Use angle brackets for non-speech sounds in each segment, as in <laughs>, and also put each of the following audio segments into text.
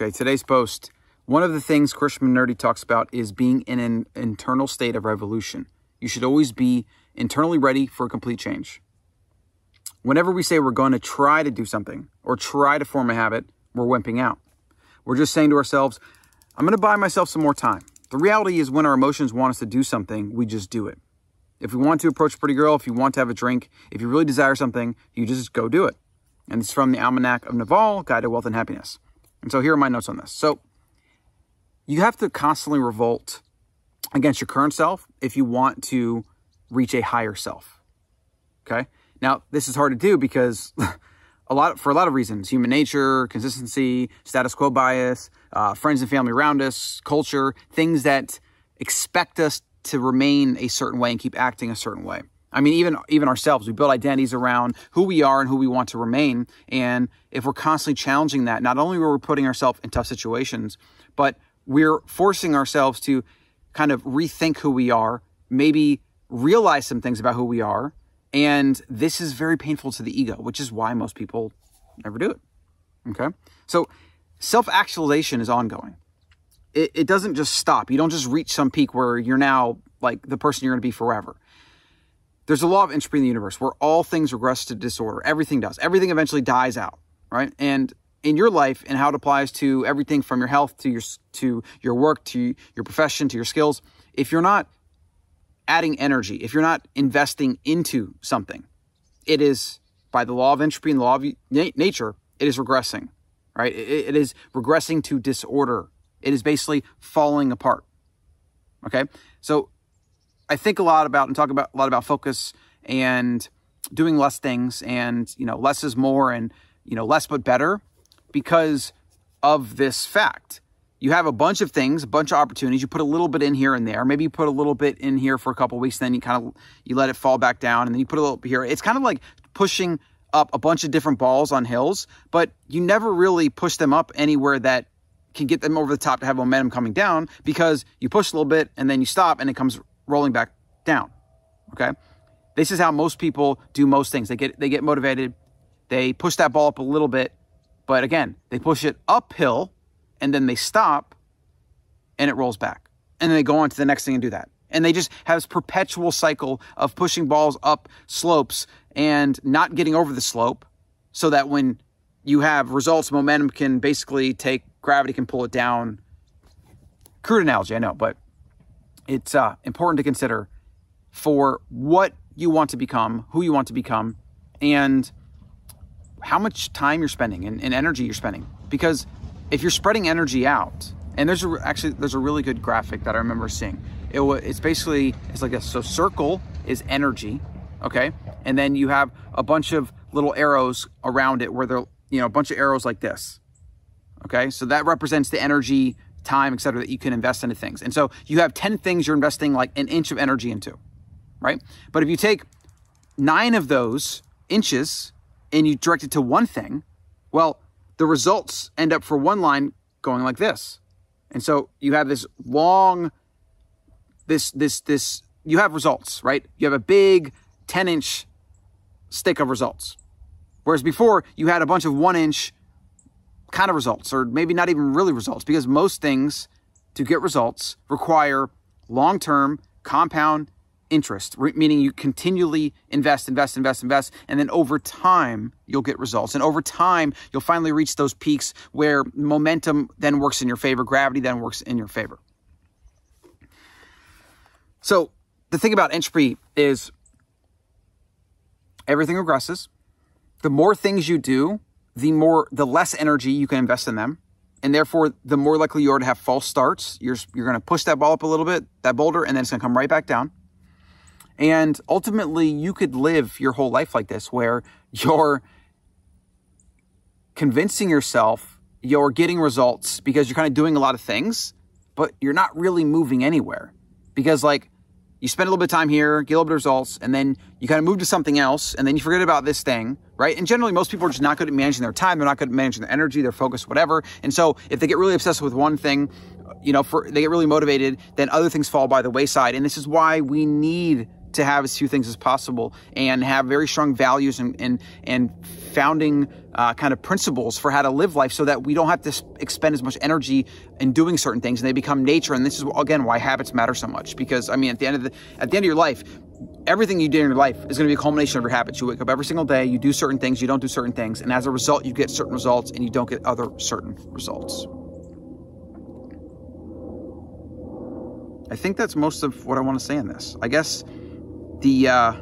Okay, today's post. One of the things Nerdy talks about is being in an internal state of revolution. You should always be internally ready for a complete change. Whenever we say we're going to try to do something or try to form a habit, we're wimping out. We're just saying to ourselves, I'm going to buy myself some more time. The reality is, when our emotions want us to do something, we just do it. If we want to approach a pretty girl, if you want to have a drink, if you really desire something, you just go do it. And it's from the Almanac of Naval, Guide to Wealth and Happiness. And so here are my notes on this. So you have to constantly revolt against your current self if you want to reach a higher self. Okay. Now, this is hard to do because <laughs> a lot for a lot of reasons: human nature, consistency, status quo bias, uh, friends and family around us, culture, things that expect us to remain a certain way and keep acting a certain way. I mean, even even ourselves, we build identities around who we are and who we want to remain. And if we're constantly challenging that, not only are we putting ourselves in tough situations, but we're forcing ourselves to kind of rethink who we are, maybe realize some things about who we are. And this is very painful to the ego, which is why most people never do it. Okay. So self actualization is ongoing. It, it doesn't just stop. You don't just reach some peak where you're now like the person you're going to be forever there's a law of entropy in the universe where all things regress to disorder. Everything does. Everything eventually dies out, right? And in your life and how it applies to everything from your health to your to your work to your profession to your skills, if you're not adding energy, if you're not investing into something, it is by the law of entropy and the law of nature, it is regressing, right? it is regressing to disorder. It is basically falling apart. Okay? So I think a lot about and talk about a lot about focus and doing less things and you know less is more and you know less but better because of this fact. You have a bunch of things, a bunch of opportunities. You put a little bit in here and there. Maybe you put a little bit in here for a couple weeks, then you kind of you let it fall back down, and then you put a little here. It's kind of like pushing up a bunch of different balls on hills, but you never really push them up anywhere that can get them over the top to have momentum coming down because you push a little bit and then you stop and it comes rolling back down. Okay? This is how most people do most things. They get they get motivated, they push that ball up a little bit, but again, they push it uphill and then they stop and it rolls back. And then they go on to the next thing and do that. And they just have this perpetual cycle of pushing balls up slopes and not getting over the slope so that when you have results, momentum can basically take gravity can pull it down. Crude analogy, I know, but it's uh, important to consider for what you want to become, who you want to become, and how much time you're spending and, and energy you're spending. Because if you're spreading energy out, and there's a, actually there's a really good graphic that I remember seeing. It it's basically it's like a so circle is energy, okay, and then you have a bunch of little arrows around it where they're you know a bunch of arrows like this, okay. So that represents the energy, time, etc. that you can invest into things. And so you have ten things you're investing like an inch of energy into right? But if you take nine of those inches and you direct it to one thing, well, the results end up for one line going like this. And so you have this long, this, this, this, you have results, right? You have a big 10 inch stick of results. Whereas before you had a bunch of one inch kind of results, or maybe not even really results, because most things to get results require long term compound interest, meaning you continually invest, invest, invest, invest, and then over time you'll get results. And over time you'll finally reach those peaks where momentum then works in your favor, gravity then works in your favor. So the thing about entropy is everything regresses. The more things you do, the more the less energy you can invest in them. And therefore, the more likely you are to have false starts. You're, you're going to push that ball up a little bit, that boulder, and then it's going to come right back down. And ultimately, you could live your whole life like this, where you're convincing yourself you're getting results because you're kind of doing a lot of things, but you're not really moving anywhere. Because, like, you spend a little bit of time here, get a little bit of results, and then you kind of move to something else, and then you forget about this thing, right? And generally, most people are just not good at managing their time. They're not good at managing their energy, their focus, whatever. And so, if they get really obsessed with one thing, you know, for they get really motivated, then other things fall by the wayside. And this is why we need to have as few things as possible and have very strong values and and and founding uh, kind of principles for how to live life so that we don't have to expend as much energy in doing certain things and they become nature. And this is again why habits matter so much because i mean at the end of the at the end of your life everything you do in your life is going to be a culmination of your habits. You wake up every single day you do certain things you don't do certain things and as a result you get certain results and you don't get other certain results. I think that's most of what i want to say in this. I guess the uh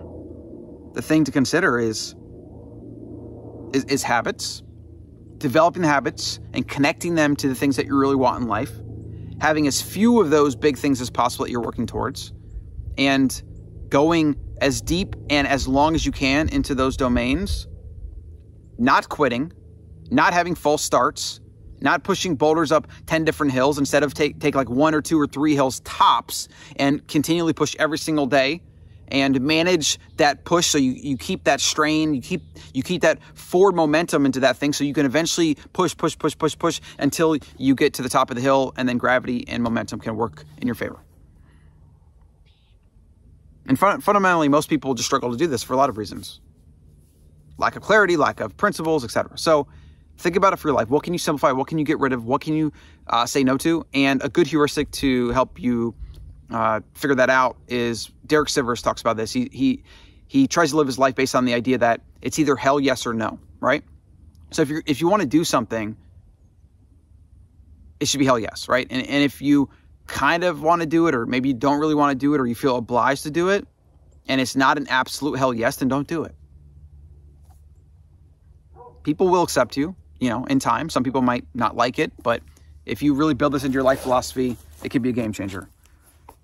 the thing to consider is is, is habits, developing habits and connecting them to the things that you really want in life, having as few of those big things as possible that you're working towards, and going as deep and as long as you can into those domains, not quitting, not having false starts, not pushing boulders up 10 different hills instead of take, take like one or two or three hills tops and continually push every single day and manage that push. So you, you keep that strain you keep you keep that forward momentum into that thing so you can eventually push push push push push until you get to the top of the hill and then gravity and momentum can work in your favor. And fun, fundamentally most people just struggle to do this for a lot of reasons. Lack of clarity lack of principles etc so think about it for your life. What can you simplify? What can you get rid of? What can you uh, say no to? And a good heuristic to help you uh, figure that out is Derek Sivers talks about this. He he he tries to live his life based on the idea that it's either hell yes or no, right? So if you if you want to do something, it should be hell yes, right? And and if you kind of want to do it, or maybe you don't really want to do it, or you feel obliged to do it, and it's not an absolute hell yes, then don't do it. People will accept you, you know, in time. Some people might not like it, but if you really build this into your life philosophy, it could be a game changer.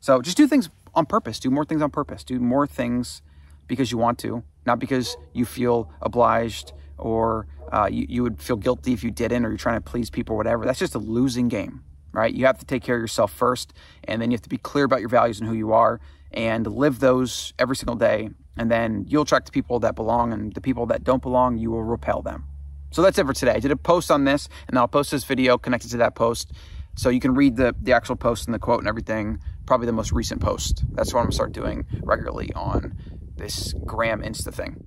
So just do things on purpose. Do more things on purpose. Do more things because you want to, not because you feel obliged or uh, you, you would feel guilty if you didn't or you're trying to please people or whatever. That's just a losing game, right? You have to take care of yourself first, and then you have to be clear about your values and who you are and live those every single day. And then you'll attract the people that belong, and the people that don't belong, you will repel them. So that's it for today. I did a post on this, and I'll post this video connected to that post. So you can read the, the actual post and the quote and everything, probably the most recent post. That's what I'm gonna start doing regularly on this Graham Insta thing.